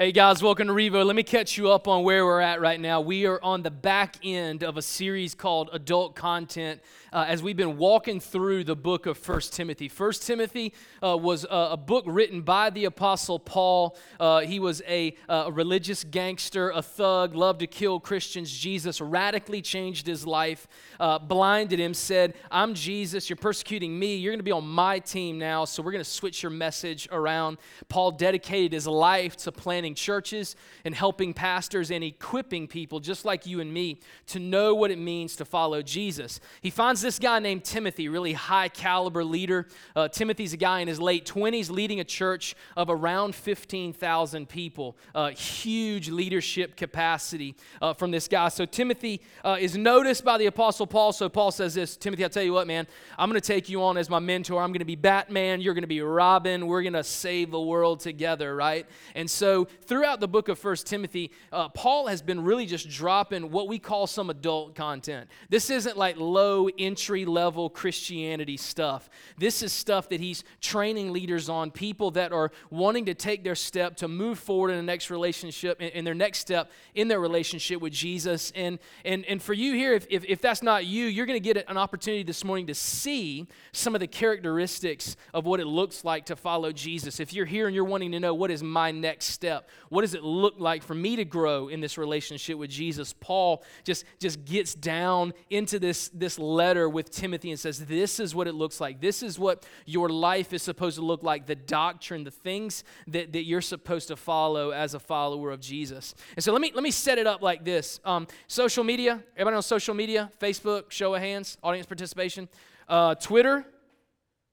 Hey guys, welcome to Revo. Let me catch you up on where we're at right now. We are on the back end of a series called Adult Content uh, as we've been walking through the book of First Timothy. First Timothy uh, was a, a, book written by the Apostle Paul. Uh, he was a, a, religious gangster, a thug, loved to kill Christians. Jesus radically changed his life, uh, blinded him, said, I'm Jesus, you're persecuting me, you're going to be on my team now, so we're going to switch your message around. Paul dedicated his life to planning churches and helping pastors and equipping people just like you and me to know what it means to follow Jesus. He finds this guy named Timothy, really high caliber leader. Uh, Timothy's a guy in his late 20s leading a church of around 15,000 people. Uh, huge leadership capacity uh, from this guy. So Timothy uh, is noticed by the Apostle Paul. So Paul says this Timothy, I'll tell you what, man, I'm going to take you on as my mentor. I'm going to be Batman. You're going to be Robin. We're going to save the world together, right? And so throughout the book of First Timothy, uh, Paul has been really just dropping what we call some adult content. This isn't like low entry level Christianity stuff. This is stuff that he's training leaders on, people that are wanting to take their step to move forward in the next relationship, in, their next step in their relationship with Jesus. And, and, and for you here, if, if, if that's not you, you're going to get an opportunity this morning to see some of the characteristics of what it looks like to follow Jesus. If you're here and you're wanting to know what is my next step, what does it look like for me to grow in this relationship with Jesus? Paul just, just gets down into this, this letter with Timothy and says, This is what it looks like. This is what your life is supposed to look like, the doctrine, the things that, that you're supposed to follow as a follower of Jesus. And so let me, let me set it up like this um, social media, everybody on social media, Facebook, show of hands, audience participation, uh, Twitter,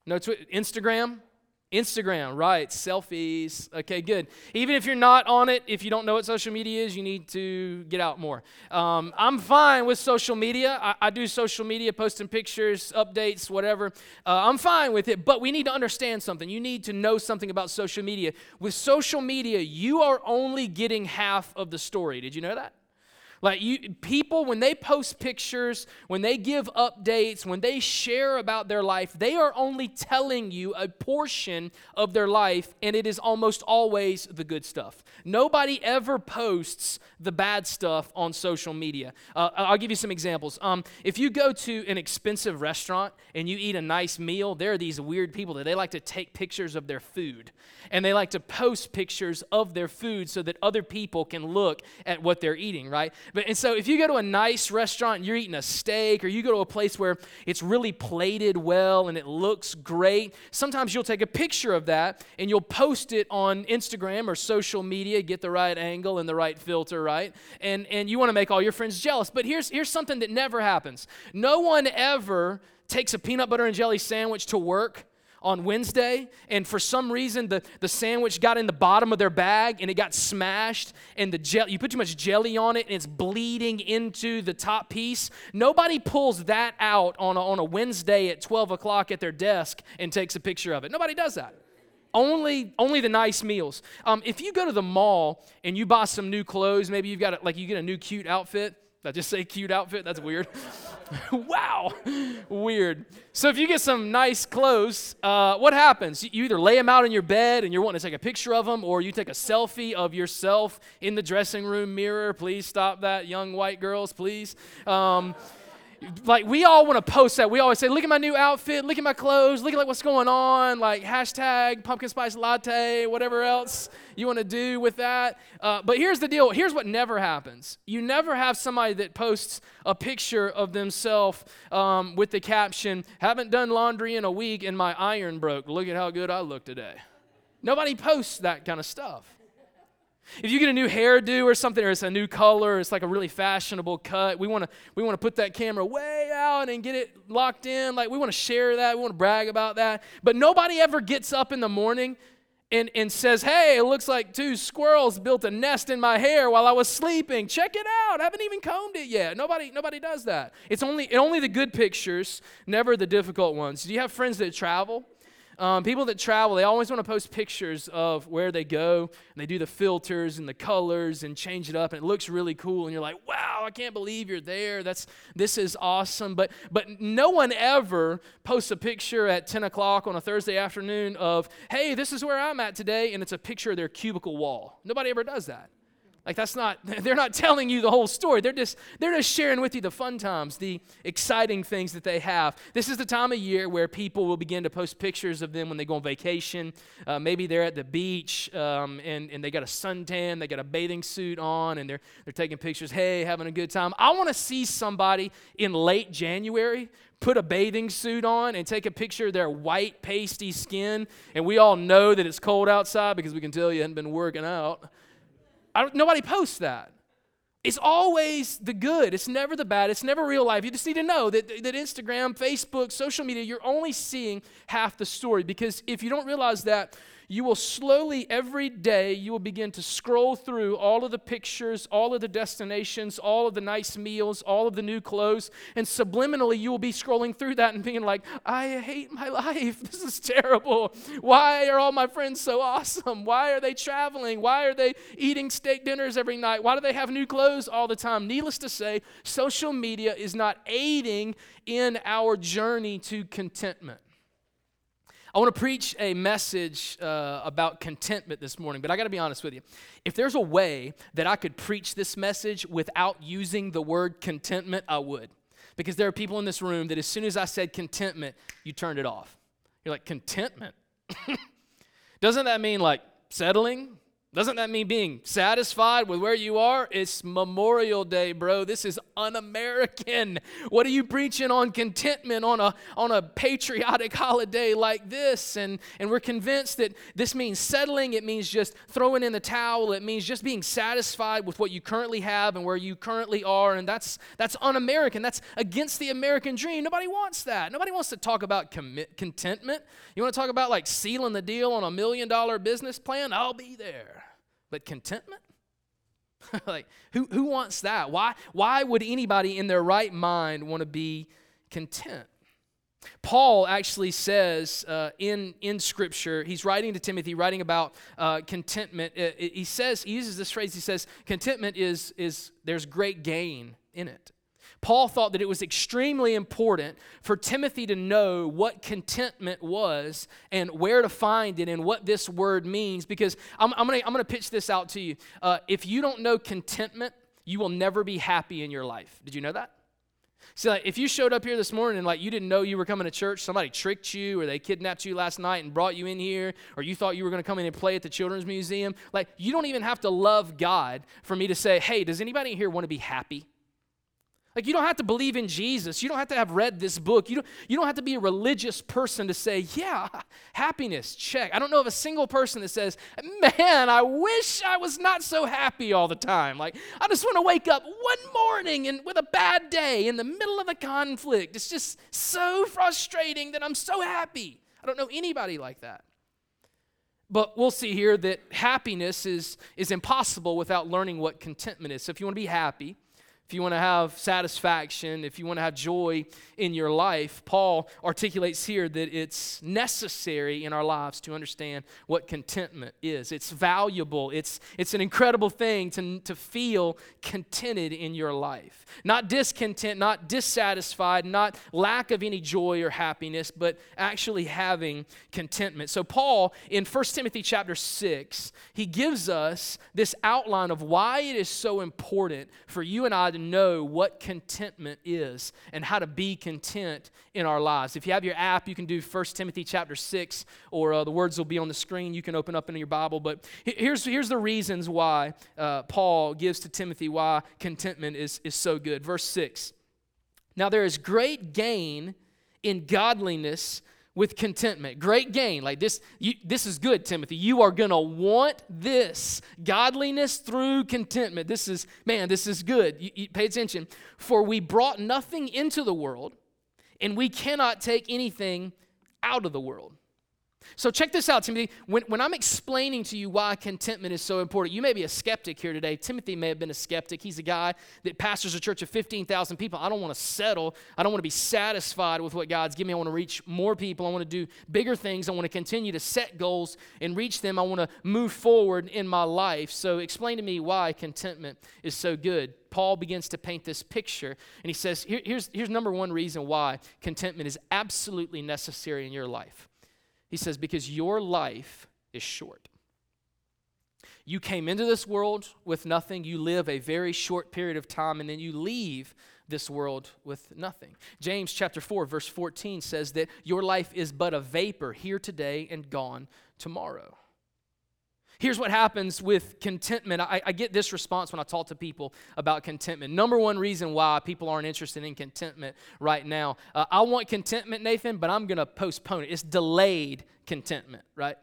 no, tw- Instagram, Instagram, right, selfies. Okay, good. Even if you're not on it, if you don't know what social media is, you need to get out more. Um, I'm fine with social media. I, I, do social media, posting pictures, updates, whatever. Uh, I'm fine with it, but we need to understand something. You need to know something about social media. With social media, you are only getting half of the story. Did you know that? Like you people when they post pictures, when they give updates, when they share about their life, they are only telling you a portion of their life and it is almost always the good stuff. Nobody ever posts the bad stuff on social media. Uh, I'll give you some examples. Um, if you go to an expensive restaurant and you eat a nice meal, there are these weird people that they like to take pictures of their food and they like to post pictures of their food so that other people can look at what they're eating, right? But, and so if you go to a nice restaurant and you're eating a steak, or you go to a place where it's really plated well and it looks great, sometimes you'll take a picture of that and you'll post it on Instagram or social media, get the right angle and the right filter, right? And, and you want to make all your friends jealous. But here's, here's something that never happens no one ever takes a peanut butter and jelly sandwich to work on Wednesday, and for some reason the, the sandwich got in the bottom of their bag and it got smashed, and the gel- you put too much jelly on it and it's bleeding into the top piece. Nobody pulls that out on a, on a Wednesday at 12 o'clock at their desk and takes a picture of it. Nobody does that. Only, only the nice meals. Um, if you go to the mall and you buy some new clothes, maybe you've got a, like you get a new cute outfit. Did I just say cute outfit? That's weird. wow, weird. So if you get some nice clothes, uh, what happens? You either lay them out in your bed and you're wanting to take a picture of them, or you take a selfie of yourself in the dressing room mirror. Please stop that, young white girls, please. Um, like we all want to post that. We always say, "Look at my new outfit. Look at my clothes. Look at like what's going on." Like hashtag pumpkin spice latte, whatever else you want to do with that. Uh, but here's the deal. Here's what never happens. You never have somebody that posts a picture of themselves um, with the caption, "Haven't done laundry in a week and my iron broke. Look at how good I look today." Nobody posts that kind of stuff. If you get a new hairdo or something, or it's a new color, it's like a really fashionable cut, we want to we want to put that camera way out and get it locked in. Like we want to share that, we want to brag about that. But nobody ever gets up in the morning and, and says, Hey, it looks like two squirrels built a nest in my hair while I was sleeping. Check it out. I haven't even combed it yet. Nobody, nobody does that. It's only, only the good pictures, never the difficult ones. Do you have friends that travel? Um, people that travel, they always want to post pictures of where they go, and they do the filters and the colors and change it up, and it looks really cool. And you're like, "Wow, I can't believe you're there. That's this is awesome." But but no one ever posts a picture at 10 o'clock on a Thursday afternoon of, "Hey, this is where I'm at today," and it's a picture of their cubicle wall. Nobody ever does that. Like that's not they're not telling you the whole story. They're just they're just sharing with you the fun times, the exciting things that they have. This is the time of year where people will begin to post pictures of them when they go on vacation. Uh, maybe they're at the beach um, and, and they got a suntan, they got a bathing suit on, and they're they're taking pictures. Hey, having a good time. I want to see somebody in late January put a bathing suit on and take a picture of their white pasty skin, and we all know that it's cold outside because we can tell you haven't been working out nobody posts that. It's always the good. It's never the bad. It's never real life. You just need to know that, that Instagram, Facebook, social media, you're only seeing half the story. Because if you don't realize that, you will slowly, every day, you will begin to scroll through all of the pictures, all of the destinations, all of the nice meals, all of the new clothes, and subliminally, you will be scrolling through that and being like, I hate my life. This is terrible. Why are all my friends so awesome? Why are they traveling? Why are they eating steak dinners every night? Why do they have new clothes all the time? Needless to say, social media is not aiding in our journey to contentment. I want to preach a message uh, about contentment this morning, but I got to be honest with you. If there's a way that I could preach this message without using the word contentment, I would. Because there are people in this room that as soon as I said contentment, you turned it off. You're like, contentment? Doesn't that mean like settling? Doesn't that mean being satisfied with where you are? It's Memorial Day, bro. This is un American. What are you preaching on contentment on a, on a patriotic holiday like this? And, and we're convinced that this means settling. It means just throwing in the towel. It means just being satisfied with what you currently have and where you currently are. And that's, that's un American. That's against the American dream. Nobody wants that. Nobody wants to talk about commit, contentment. You want to talk about like sealing the deal on a million dollar business plan? I'll be there. But contentment? like who, who wants that? Why, why would anybody in their right mind want to be content? Paul actually says uh, in, in Scripture, he's writing to Timothy, writing about uh, contentment. Uh, he says, he uses this phrase, he says, contentment is, is there's great gain in it. Paul thought that it was extremely important for Timothy to know what contentment was and where to find it and what this word means because I'm, I'm going to pitch this out to you. Uh, if you don't know contentment, you will never be happy in your life. Did you know that? See, like, if you showed up here this morning and like you didn't know you were coming to church, somebody tricked you, or they kidnapped you last night and brought you in here, or you thought you were going to come in and play at the children's museum, like you don't even have to love God for me to say, "Hey, does anybody here want to be happy?" Like, you don't have to believe in Jesus. You don't have to have read this book. You don't, you don't have to be a religious person to say, yeah, happiness, check. I don't know of a single person that says, man, I wish I was not so happy all the time. Like, I just want to wake up one morning and with a bad day in the middle of a conflict. It's just so frustrating that I'm so happy. I don't know anybody like that. But we'll see here that happiness is, is impossible without learning what contentment is. So if you want to be happy, if you want to have satisfaction, if you want to have joy in your life, Paul articulates here that it's necessary in our lives to understand what contentment is. It's valuable, it's, it's an incredible thing to, to feel contented in your life. Not discontent, not dissatisfied, not lack of any joy or happiness, but actually having contentment. So, Paul, in 1 Timothy chapter 6, he gives us this outline of why it is so important for you and I to know what contentment is and how to be content in our lives. If you have your app, you can do 1 Timothy chapter 6, or uh, the words will be on the screen. You can open up into your Bible. But here's, here's the reasons why uh, Paul gives to Timothy why contentment is, is so good. Verse 6 Now there is great gain in godliness with contentment. Great gain. Like this, you, this is good, Timothy. You are going to want this godliness through contentment. This is, man, this is good. You, you, pay attention. For we brought nothing into the world, and we cannot take anything out of the world. So, check this out, Timothy. When, when I'm explaining to you why contentment is so important, you may be a skeptic here today. Timothy may have been a skeptic. He's a guy that pastors a church of 15,000 people. I don't want to settle. I don't want to be satisfied with what God's given me. I want to reach more people. I want to do bigger things. I want to continue to set goals and reach them. I want to move forward in my life. So, explain to me why contentment is so good. Paul begins to paint this picture, and he says, Here, here's, here's number one reason why contentment is absolutely necessary in your life. He says, Because your life is short. You came into this world with nothing. You live a very short period of time, and then you leave this world with nothing. James chapter 4, verse 14 says that your life is but a vapor here today and gone tomorrow. Here's what happens with contentment. I, I, get this response when I talk to people about contentment. Number one reason why people aren't interested in contentment right now. Uh, I want contentment, Nathan, but I'm going to postpone it. It's delayed contentment, right?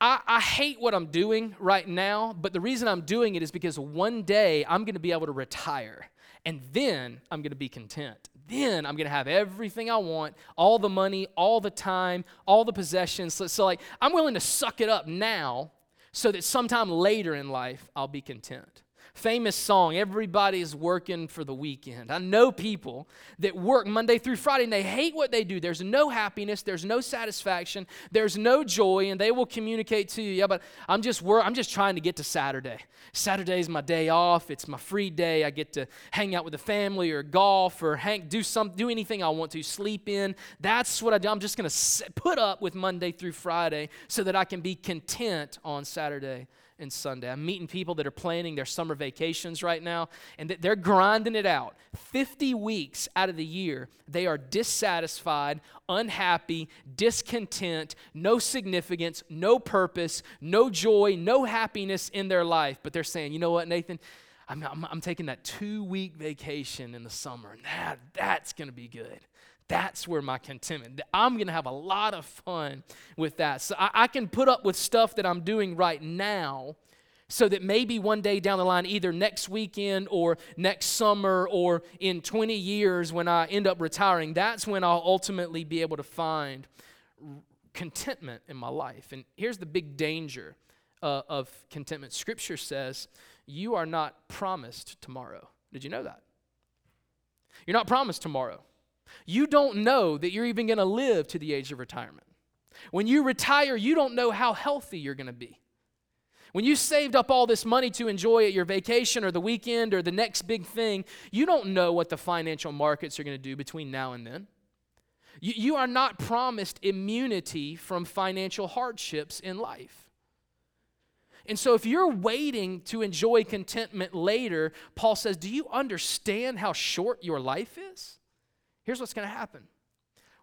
I, I hate what I'm doing right now, but the reason I'm doing it is because one day I'm going to be able to retire, and then I'm going to be content then I'm going to have everything I want, all the money, all the time, all the possessions. So, so, like, I'm willing to suck it up now so that sometime later in life I'll be content famous song, Everybody's Working for the Weekend. I know people that work Monday through Friday and they hate what they do. There's no happiness, there's no satisfaction, there's no joy, and they will communicate to you, yeah, but I'm just work, I'm just trying to get to Saturday. Saturday is my day off, it's my free day. I get to hang out with the family or golf or hang, do some do anything I want to, sleep in. That's what I do. I'm just going to put up with Monday through Friday so that I can be content on Saturday and Sunday. I'm meeting people that are planning their summer vacations right now, and they're grinding it out. 50 weeks out of the year, they are dissatisfied, unhappy, discontent, no significance, no purpose, no joy, no happiness in their life. But they're saying, you know what, Nathan? I'm, I'm, I'm taking that two week vacation in the summer, and that, that's going to be good. That's where my contentment. I'm going to have a lot of fun with that. So I, I, can put up with stuff that I'm doing right now so that maybe one day down the line, either next weekend or next summer or in 20 years when I end up retiring, that's when I'll ultimately be able to find contentment in my life. And here's the big danger uh, of contentment Scripture says, You are not promised tomorrow. Did you know that? You're not promised tomorrow. You don't know that you're even going to live to the age of retirement. When you retire, you don't know how healthy you're going to be. When you saved up all this money to enjoy at your vacation or the weekend or the next big thing, you don't know what the financial markets are going to do between now and then. You, you are not promised immunity from financial hardships in life. And so, if you're waiting to enjoy contentment later, Paul says, Do you understand how short your life is? Here's what's going to happen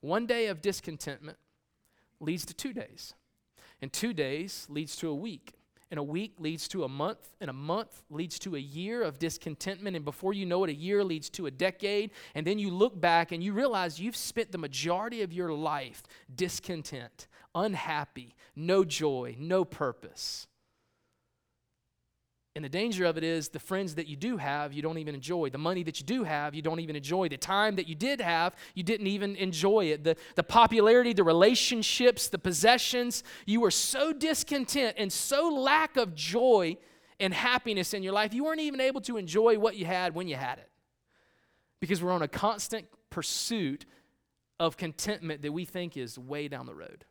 one day of discontentment leads to two days, and two days leads to a week. And a week leads to a month, and a month leads to a year of discontentment. And before you know it, a year leads to a decade. And then you look back and you realize you've spent the majority of your life discontent, unhappy, no joy, no purpose. And the danger of it is the friends that you do have, you don't even enjoy. The money that you do have, you don't even enjoy. The time that you did have, you didn't even enjoy it. The, the popularity, the relationships, the possessions, you were so discontent and so lack of joy and happiness in your life, you weren't even able to enjoy what you had when you had it. Because we're on a constant pursuit of contentment that we think is way down the road.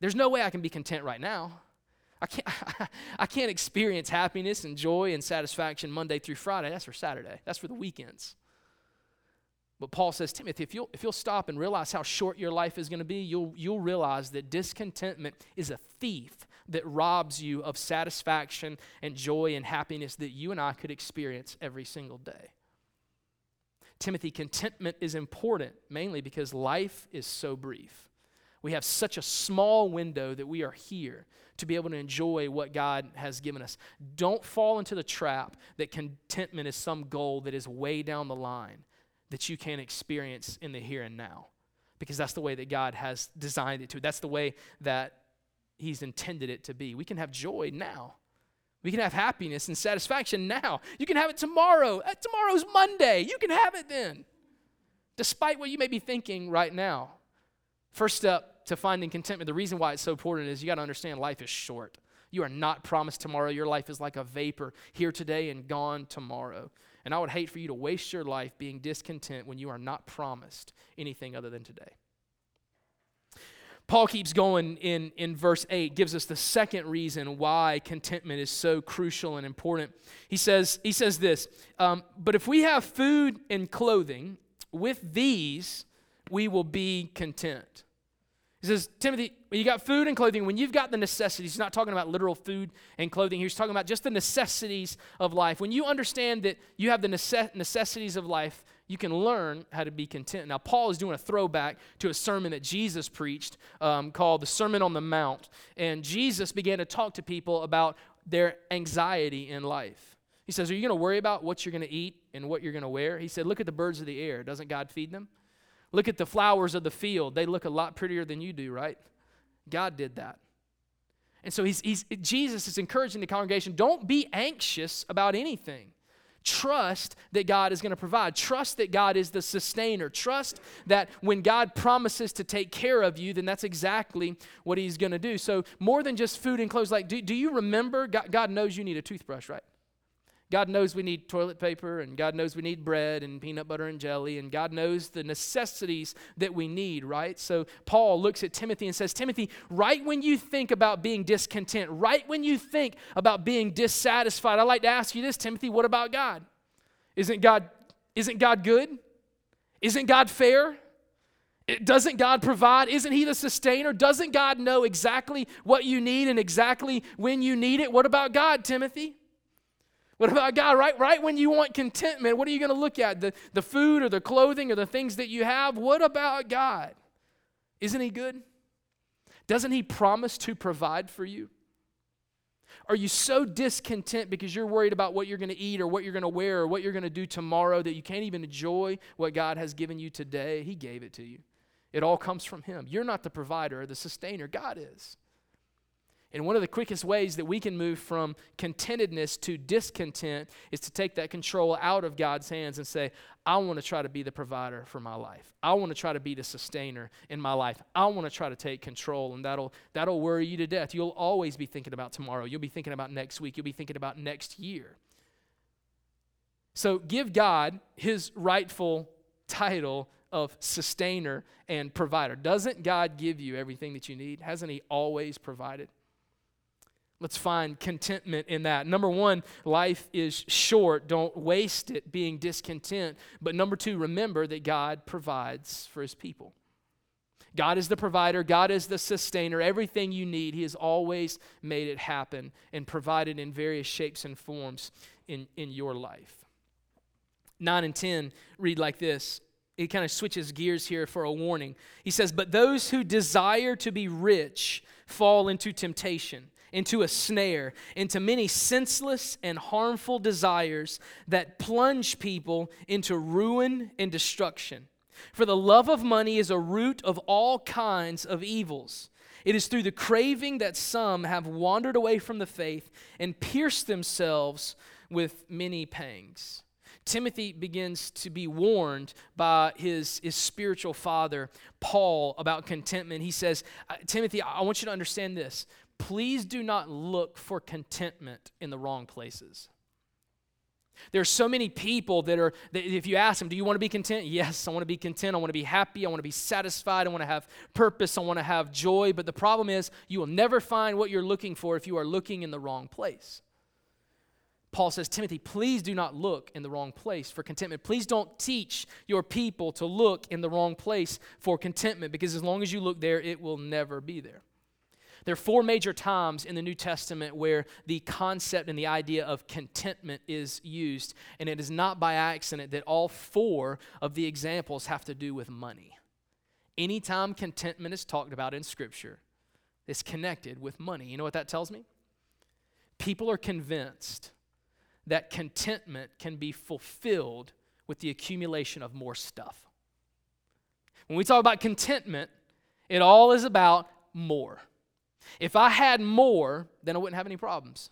There's no way I can be content right now. I can't, I can't experience happiness and joy and satisfaction Monday through Friday. That's for Saturday, that's for the weekends. But Paul says, Timothy, if you'll, if you'll stop and realize how short your life is going to be, you'll, you'll realize that discontentment is a thief that robs you of satisfaction and joy and happiness that you and I could experience every single day. Timothy, contentment is important mainly because life is so brief. We have such a small window that we are here to be able to enjoy what God has given us. Don't fall into the trap that contentment is some goal that is way down the line that you can't experience in the here and now. Because that's the way that God has designed it to. That's the way that He's intended it to be. We can have joy now. We can have happiness and satisfaction now. You can have it tomorrow. Uh, tomorrow's Monday. You can have it then, despite what you may be thinking right now. First step to finding contentment, the reason why it's so important is you got to understand life is short. You are not promised tomorrow. Your life is like a vapor here today and gone tomorrow. And I would hate for you to waste your life being discontent when you are not promised anything other than today. Paul keeps going in, in verse 8, gives us the second reason why contentment is so crucial and important. He says, he says this um, But if we have food and clothing, with these we will be content. He says, Timothy, you got food and clothing, when you've got the necessities, he's not talking about literal food and clothing, he's talking about just the necessities of life. When you understand that you have the necessities of life, you can learn how to be content. Now, Paul is doing a throwback to a sermon that Jesus preached um, called the Sermon on the Mount. And Jesus began to talk to people about their anxiety in life. He says, Are you going to worry about what you're going to eat and what you're going to wear? He said, Look at the birds of the air. Doesn't God feed them? Look at the flowers of the field. They look a lot prettier than you do, right? God did that. And so he's, he's, Jesus is encouraging the congregation don't be anxious about anything. Trust that God is going to provide. Trust that God is the sustainer. Trust that when God promises to take care of you, then that's exactly what He's going to do. So, more than just food and clothes, like, do, do you remember? God, God knows you need a toothbrush, right? God knows we need toilet paper, and God knows we need bread and peanut butter and jelly, and God knows the necessities that we need, right? So Paul looks at Timothy and says, Timothy, right when you think about being discontent, right when you think about being dissatisfied, I'd like to ask you this, Timothy, what about God? Isn't God, isn't God good? Isn't God fair? Doesn't God provide? Isn't He the sustainer? Doesn't God know exactly what you need and exactly when you need it? What about God, Timothy? What about God? Right, right when you want contentment, what are you going to look at? The, the food or the clothing or the things that you have? What about God? Isn't He good? Doesn't He promise to provide for you? Are you so discontent because you're worried about what you're going to eat or what you're going to wear or what you're going to do tomorrow that you can't even enjoy what God has given you today? He gave it to you. It all comes from Him. You're not the provider or the sustainer, God is. And one of the quickest ways that we can move from contentedness to discontent is to take that control out of God's hands and say, I want to try to be the provider for my life. I want to try to be the sustainer in my life. I want to try to take control, and that'll, that'll worry you to death. You'll always be thinking about tomorrow. You'll be thinking about next week. You'll be thinking about next year. So give God his rightful title of sustainer and provider. Doesn't God give you everything that you need? Hasn't he always provided? Let's find contentment in that. Number one, life is short. Don't waste it being discontent. But number two, remember that God provides for his people. God is the provider, God is the sustainer. Everything you need, He has always made it happen and provided in various shapes and forms in, in your life. 9 and 10 read like this. He kind of switches gears here for a warning. He says, But those who desire to be rich fall into temptation into a snare, into many senseless and harmful desires that plunge people into ruin and destruction. For the love of money is a root of all kinds of evils. It is through the craving that some have wandered away from the faith and pierced themselves with many pangs. Timothy begins to be warned by his, his spiritual father, Paul, about contentment. He says, Timothy, I want you to understand this please do not look for contentment in the wrong places. There are so many people that are, that if you ask them, do you want to be content? Yes, I want to be content. I want to be happy. I want to be satisfied. I want to have purpose. I want to have joy. But the problem is, you will never find what you're looking for if you are looking in the wrong place. Paul says, Timothy, please do not look in the wrong place for contentment. Please don't teach your people to look in the wrong place for contentment because as long as you look there, it will never be there. There are four major times in the New Testament where the concept and the idea of contentment is used, and it is not by accident that all four of the examples have to do with money. Anytime contentment is talked about in Scripture, it's connected with money. You know what that tells me? People are convinced that contentment can be fulfilled with the accumulation of more stuff. When we talk about contentment, it all is about more. If I had more, then I wouldn't have any problems.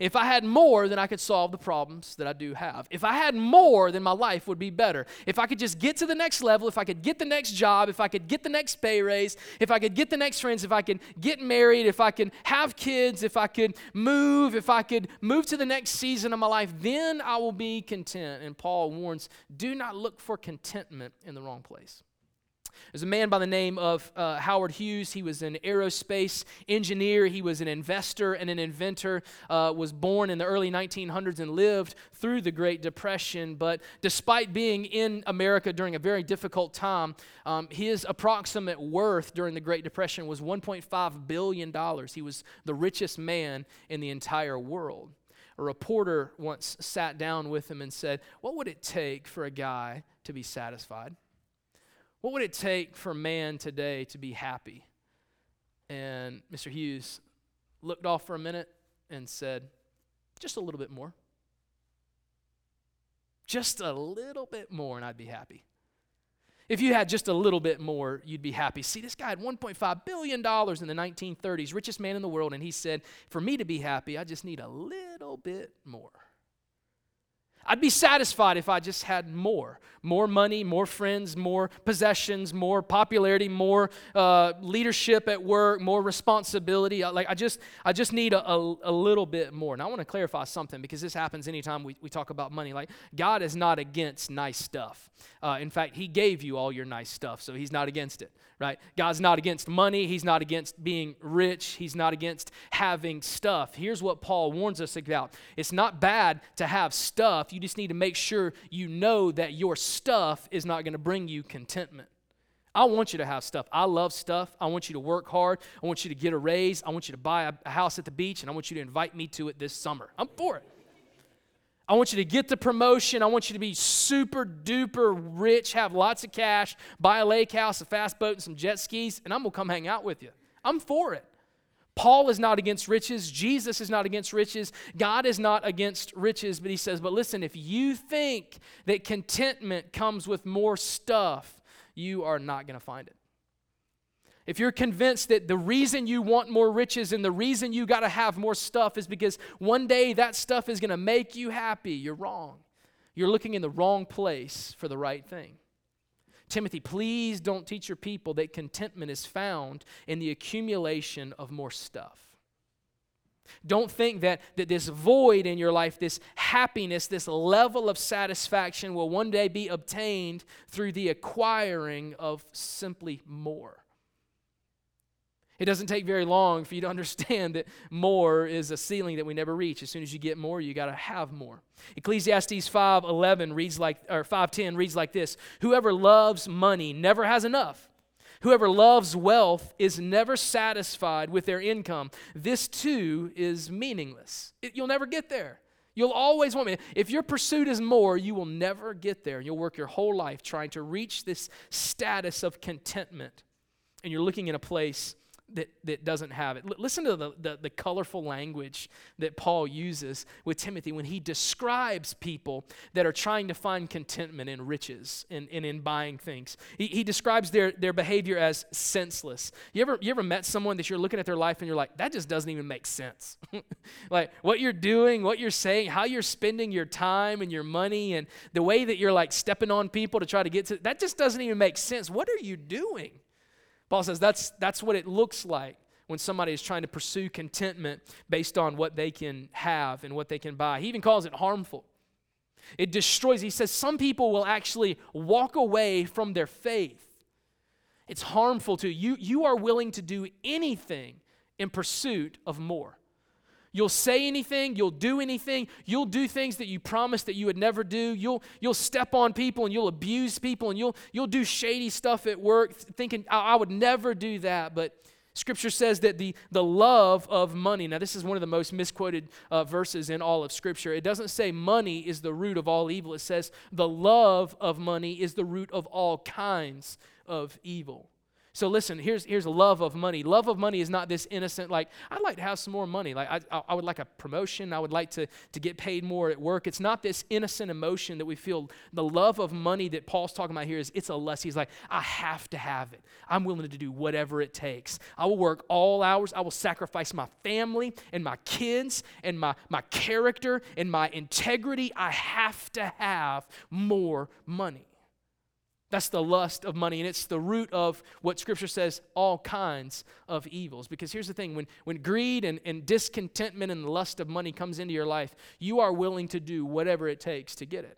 If I had more, then I could solve the problems that I do have. If I had more, then my life would be better. If I could just get to the next level, if I could get the next job, if I could get the next pay raise, if I could get the next friends, if I could get married, if I could have kids, if I could move, if I could move to the next season of my life, then I will be content. And Paul warns do not look for contentment in the wrong place. There's a man by the name of uh, Howard Hughes. He was an aerospace engineer. He was an investor and an inventor. Uh, was born in the early 1900s and lived through the Great Depression. But despite being in America during a very difficult time, um, his approximate worth during the Great Depression was 1.5 billion dollars. He was the richest man in the entire world. A reporter once sat down with him and said, "What would it take for a guy to be satisfied?" What would it take for man today to be happy? And Mr. Hughes looked off for a minute and said, Just a little bit more. Just a little bit more, and I'd be happy. If you had just a little bit more, you'd be happy. See, this guy had $1.5 billion in the 1930s, richest man in the world, and he said, For me to be happy, I just need a little bit more. I'd be satisfied if I just had more more money, more friends, more possessions, more popularity, more uh, leadership at work, more responsibility. Like I just, I just need a, a, a little bit more. And I want to clarify something because this happens anytime we, we talk about money. Like God is not against nice stuff. Uh, in fact, He gave you all your nice stuff, so He's not against it right? God's not against money. He's not against being rich. He's not against having stuff. Here's what Paul warns us about it's not bad to have stuff. You just need to make sure you know that your stuff is not going to bring you contentment. I want you to have stuff. I love stuff. I want you to work hard. I want you to get a raise. I want you to buy a, house at the beach, and I want you to invite me to it this summer. I'm for it. I want you to get the promotion. I want you to be super duper rich, have lots of cash, buy a lake house, a fast boat, and some jet skis, and I'm going to come hang out with you. I'm for it. Paul is not against riches. Jesus is not against riches. God is not against riches. But he says, but listen, if you think that contentment comes with more stuff, you are not going to find it. If you're convinced that the reason you want more riches and the reason you got to have more stuff is because one day that stuff is going to make you happy, you're wrong. You're looking in the wrong place for the right thing. Timothy, please don't teach your people that contentment is found in the accumulation of more stuff. Don't think that, that this void in your life, this happiness, this level of satisfaction will one day be obtained through the acquiring of simply more. It doesn't take very long for you to understand that more is a ceiling that we never reach. As soon as you get more, you got to have more. Ecclesiastes 5:11 reads like or 5:10 reads like this: Whoever loves money never has enough. Whoever loves wealth is never satisfied with their income. This too is meaningless. It, you'll never get there. You'll always want me. If your pursuit is more, you will never get there. You'll work your whole life trying to reach this status of contentment. And you're looking in a place that, that doesn't have it. L- listen to the, the, the, colorful language that Paul uses with Timothy when he describes people that are trying to find contentment in riches and, and in buying things. He, he describes their, their behavior as senseless. You ever, you ever met someone that you're looking at their life and you're like, that just doesn't even make sense? like what you're doing, what you're saying, how you're spending your time and your money, and the way that you're like stepping on people to try to get to that just doesn't even make sense. What are you doing? Paul says that's, that's what it looks like when somebody is trying to pursue contentment based on what they can have and what they can buy. He even calls it harmful. It destroys. He says some people will actually walk away from their faith. It's harmful to you. You are willing to do anything in pursuit of more. You'll say anything, you'll do anything, you'll do things that you promised that you would never do. You'll, you'll step on people and you'll abuse people and you'll, you'll do shady stuff at work thinking, I, I would never do that. But Scripture says that the, the love of money, now, this is one of the most misquoted uh, verses in all of Scripture. It doesn't say money is the root of all evil, it says the love of money is the root of all kinds of evil. So listen, here's here's love of money. Love of money is not this innocent like I'd like to have some more money. Like I, I would like a promotion. I would like to to get paid more at work. It's not this innocent emotion that we feel. The love of money that Paul's talking about here is it's a lust. He's like I have to have it. I'm willing to do whatever it takes. I will work all hours. I will sacrifice my family and my kids and my my character and my integrity. I have to have more money. That's the lust of money, and it's the root of what Scripture says all kinds of evils. Because here's the thing when, when greed and, and discontentment and the lust of money comes into your life, you are willing to do whatever it takes to get it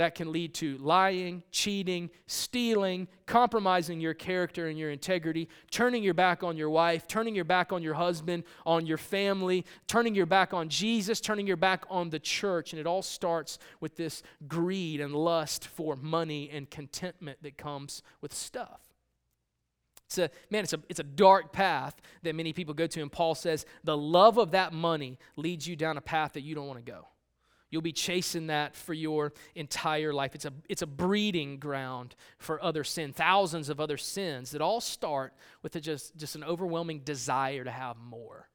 that can lead to lying, cheating, stealing, compromising your character and your integrity, turning your back on your wife, turning your back on your husband, on your family, turning your back on Jesus, turning your back on the church. And it all starts with this greed and lust for money and contentment that comes with stuff. It's a man, it's a it's a dark path that many people go to, and Paul says the love of that money leads you down a path that you don't want to go. You'll be chasing that for your entire life. It's a, it's a breeding ground for other sin, thousands of other sins that all start with a just, just an overwhelming desire to have more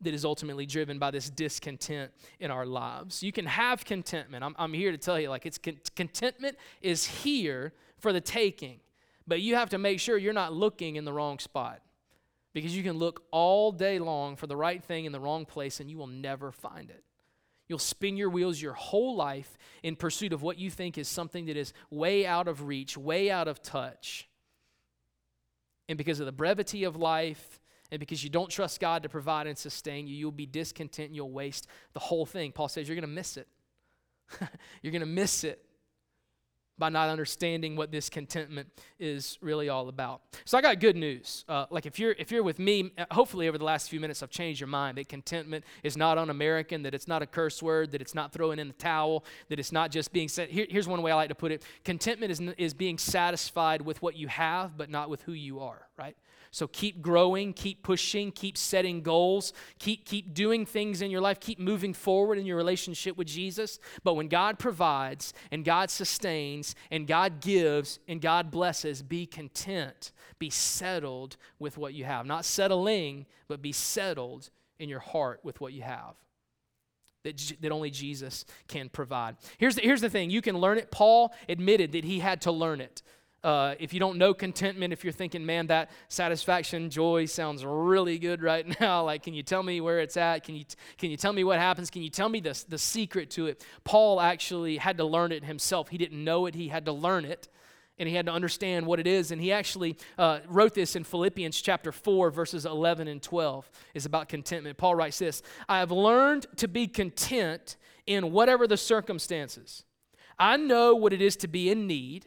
that is ultimately driven by this discontent in our lives. You can have contentment. I'm, I'm here to tell you, like, it's con- contentment is here for the taking, but you have to make sure you're not looking in the wrong spot because you can look all day long for the right thing in the wrong place and you will never find it. You'll spin your wheels your whole life in pursuit of what you think is something that is way out of reach, way out of touch. And because of the brevity of life, and because you don't trust God to provide and sustain you, you'll be discontent and you'll waste the whole thing. Paul says you're going to miss it. you're going to miss it by not understanding what this contentment is really all about. So I got good news. Uh, like if you're if you're with me, hopefully over the last few minutes I've changed your mind that contentment is not un-American, that it's not a curse word, that it's not throwing in the towel, that it's not just being said. Here, here's one way I like to put it: contentment is is being satisfied with what you have, but not with who you are. Right? So keep growing, keep pushing, keep setting goals, keep, keep doing things in your life, keep moving forward in your relationship with Jesus. But when God provides and God sustains and God gives and God blesses, be content, be settled with what you have. Not settling, but be settled in your heart with what you have. That, that only Jesus can provide. Here's the, here's the thing you can learn it. Paul admitted that he had to learn it. Uh, if you don't know contentment, if you're thinking, man, that satisfaction, joy sounds really good right now, like, can you tell me where it's at? Can you, can you tell me what happens? Can you tell me the, the secret to it? Paul actually had to learn it himself. He didn't know it, he had to learn it, and he had to understand what it is. And he actually uh, wrote this in Philippians chapter 4, verses 11 and 12, is about contentment. Paul writes this I have learned to be content in whatever the circumstances. I know what it is to be in need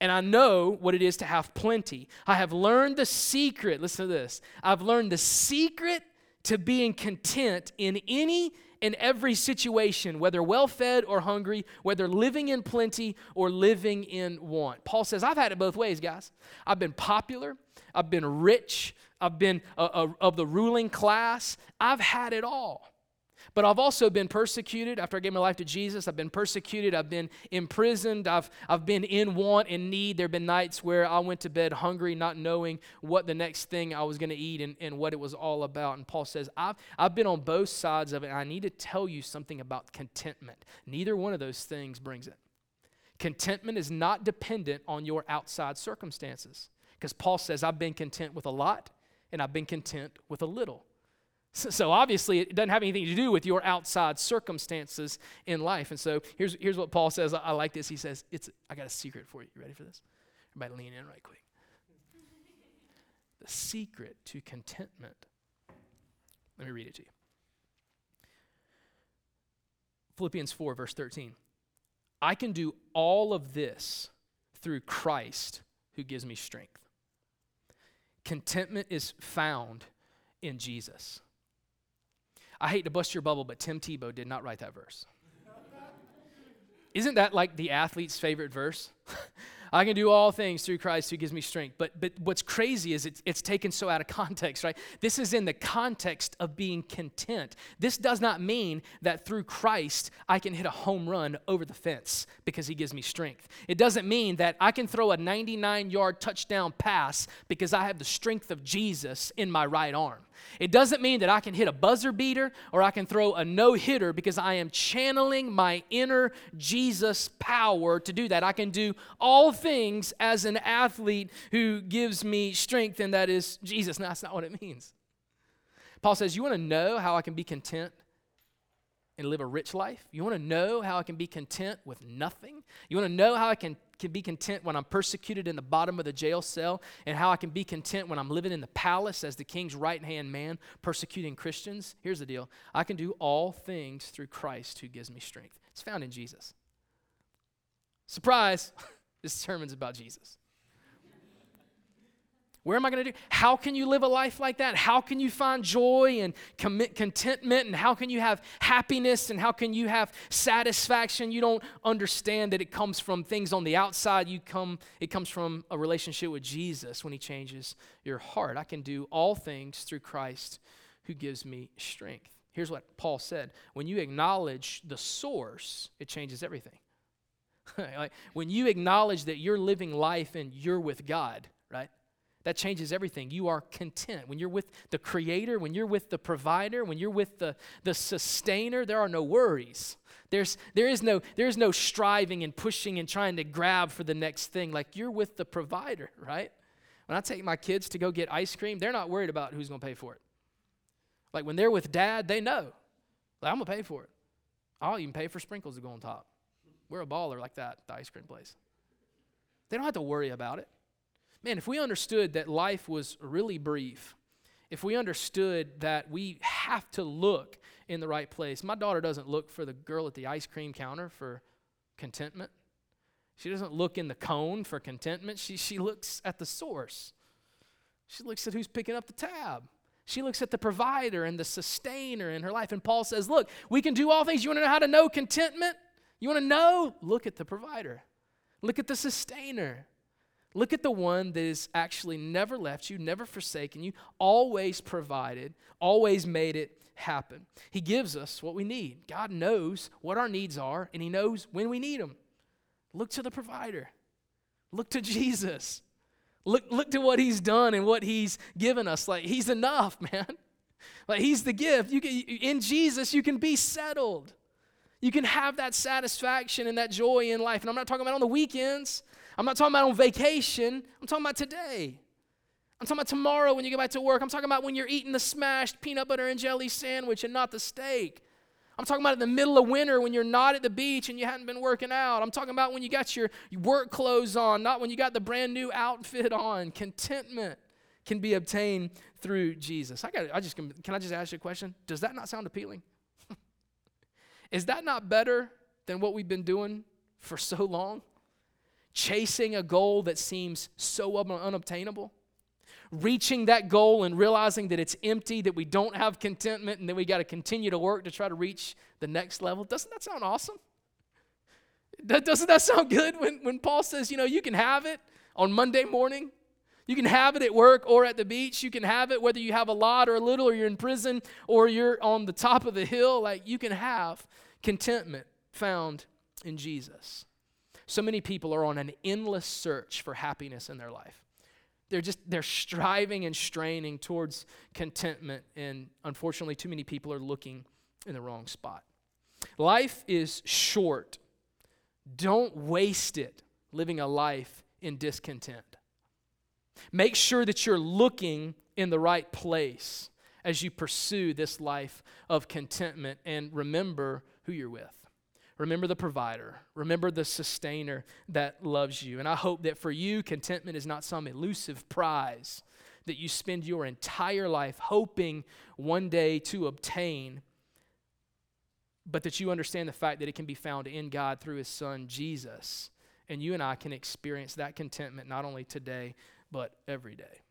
and I know what it is to have plenty. I have learned the secret. Listen to this. I've learned the secret to being content in any and every situation, whether well fed or hungry, whether living in plenty or living in want. Paul says, I've had it both ways, guys. I've been popular, I've been rich, I've been of the ruling class, I've had it all. But I've also been persecuted after I gave my life to Jesus. I've been persecuted. I've been imprisoned. I've, I've been in want and need. There have been nights where I went to bed hungry, not knowing what the next thing I was going to eat and, and what it was all about. And Paul says, I've, I've been on both sides of it, I need to tell you something about contentment. Neither one of those things brings it. Contentment is not dependent on your outside circumstances. Because Paul says, I've been content with a lot, and I've been content with a little. So, obviously, it doesn't have anything to do with your outside circumstances in life. And so here's, here's what Paul says. I, I like this. He says, it's, I got a secret for you. You ready for this? Everybody lean in right quick. The secret to contentment. Let me read it to you. Philippians 4, verse 13. I can do all of this through Christ who gives me strength. Contentment is found in Jesus. I hate to bust your bubble, but Tim Tebow did not write that verse. Isn't that like the athlete's favorite verse? I can do all things through Christ who gives me strength. But, but what's crazy is it's, it's taken so out of context, right? This is in the context of being content. This does not mean that through Christ I can hit a home run over the fence because he gives me strength. It doesn't mean that I can throw a 99 yard touchdown pass because I have the strength of Jesus in my right arm. It doesn't mean that I can hit a buzzer beater or I can throw a no hitter because I am channeling my inner Jesus power to do that. I can do all things as an athlete who gives me strength, and that is Jesus. No, that's not what it means. Paul says, You want to know how I can be content? and live a rich life? You want to know how I can be content with nothing? You want to know how I can, can be content when I'm persecuted in the bottom of the jail cell and how I can be content when I'm living in the palace as the king's right hand man persecuting Christians? Here's the deal I can do all things through Christ who gives me strength. It's found in Jesus. Surprise! this sermon's about Jesus. Where am I going to do? How can you live a life like that? How can you find joy and contentment? And how can you have happiness? And how can you have satisfaction? You don't understand that it comes from things on the outside. You come, it comes from a relationship with Jesus when He changes your heart. I can do all things through Christ who gives me strength. Here's what Paul said when you acknowledge the source, it changes everything. like when you acknowledge that you're living life and you're with God, right? That changes everything. You are content. When you're with the Creator, when you're with the Provider, when you're with the, the Sustainer, there are no worries. There's, there, is no, there is no striving and pushing and trying to grab for the next thing. Like you're with the Provider, right? When I take my kids to go get ice cream, they're not worried about who's going to pay for it. Like when they're with dad, they know. Like, I'm going to pay for it. I'll even pay for sprinkles to go on top. We're a baller like that, the ice cream place. They don't have to worry about it. Man, if we understood that life was really brief, if we understood that we have to look in the right place, my daughter doesn't look for the girl at the ice cream counter for contentment. She doesn't look in the cone for contentment. She, she looks at the source. She looks at who's picking up the tab. She looks at the provider and the sustainer in her life. And Paul says, Look, we can do all things. You want to know how to know contentment? You want to know? Look at the provider, look at the sustainer. Look at the one that has actually never left you, never forsaken you, always provided, always made it happen. He gives us what we need. God knows what our needs are, and He knows when we need them. Look to the provider, look to Jesus. Look, look to what He's done and what He's given us. Like, He's enough, man. Like, He's the gift. You can, in Jesus, you can be settled. You can have that satisfaction and that joy in life. And I'm not talking about on the weekends. I'm not talking about on vacation. I'm talking about today. I'm talking about tomorrow when you get back to work. I'm talking about when you're eating the smashed peanut butter and jelly sandwich and not the steak. I'm talking about in the middle of winter when you're not at the beach and you hadn't been working out. I'm talking about when you got your work clothes on, not when you got the brand new outfit on. Contentment can be obtained through Jesus. I got I just can I just ask you a question? Does that not sound appealing? Is that not better than what we've been doing for so long? Chasing a goal that seems so unobtainable, reaching that goal and realizing that it's empty, that we don't have contentment, and then we got to continue to work to try to reach the next level. Doesn't that sound awesome? Doesn't that sound good when, when Paul says, you know, you can have it on Monday morning? You can have it at work or at the beach. You can have it whether you have a lot or a little, or you're in prison or you're on the top of the hill. Like you can have contentment found in Jesus. So many people are on an endless search for happiness in their life. They're just they're striving and straining towards contentment and unfortunately too many people are looking in the wrong spot. Life is short. Don't waste it living a life in discontent. Make sure that you're looking in the right place as you pursue this life of contentment and remember who you're with. Remember the provider. Remember the sustainer that loves you. And I hope that for you, contentment is not some elusive prize that you spend your entire life hoping one day to obtain, but that you understand the fact that it can be found in God through his son, Jesus. And you and I can experience that contentment not only today, but every day.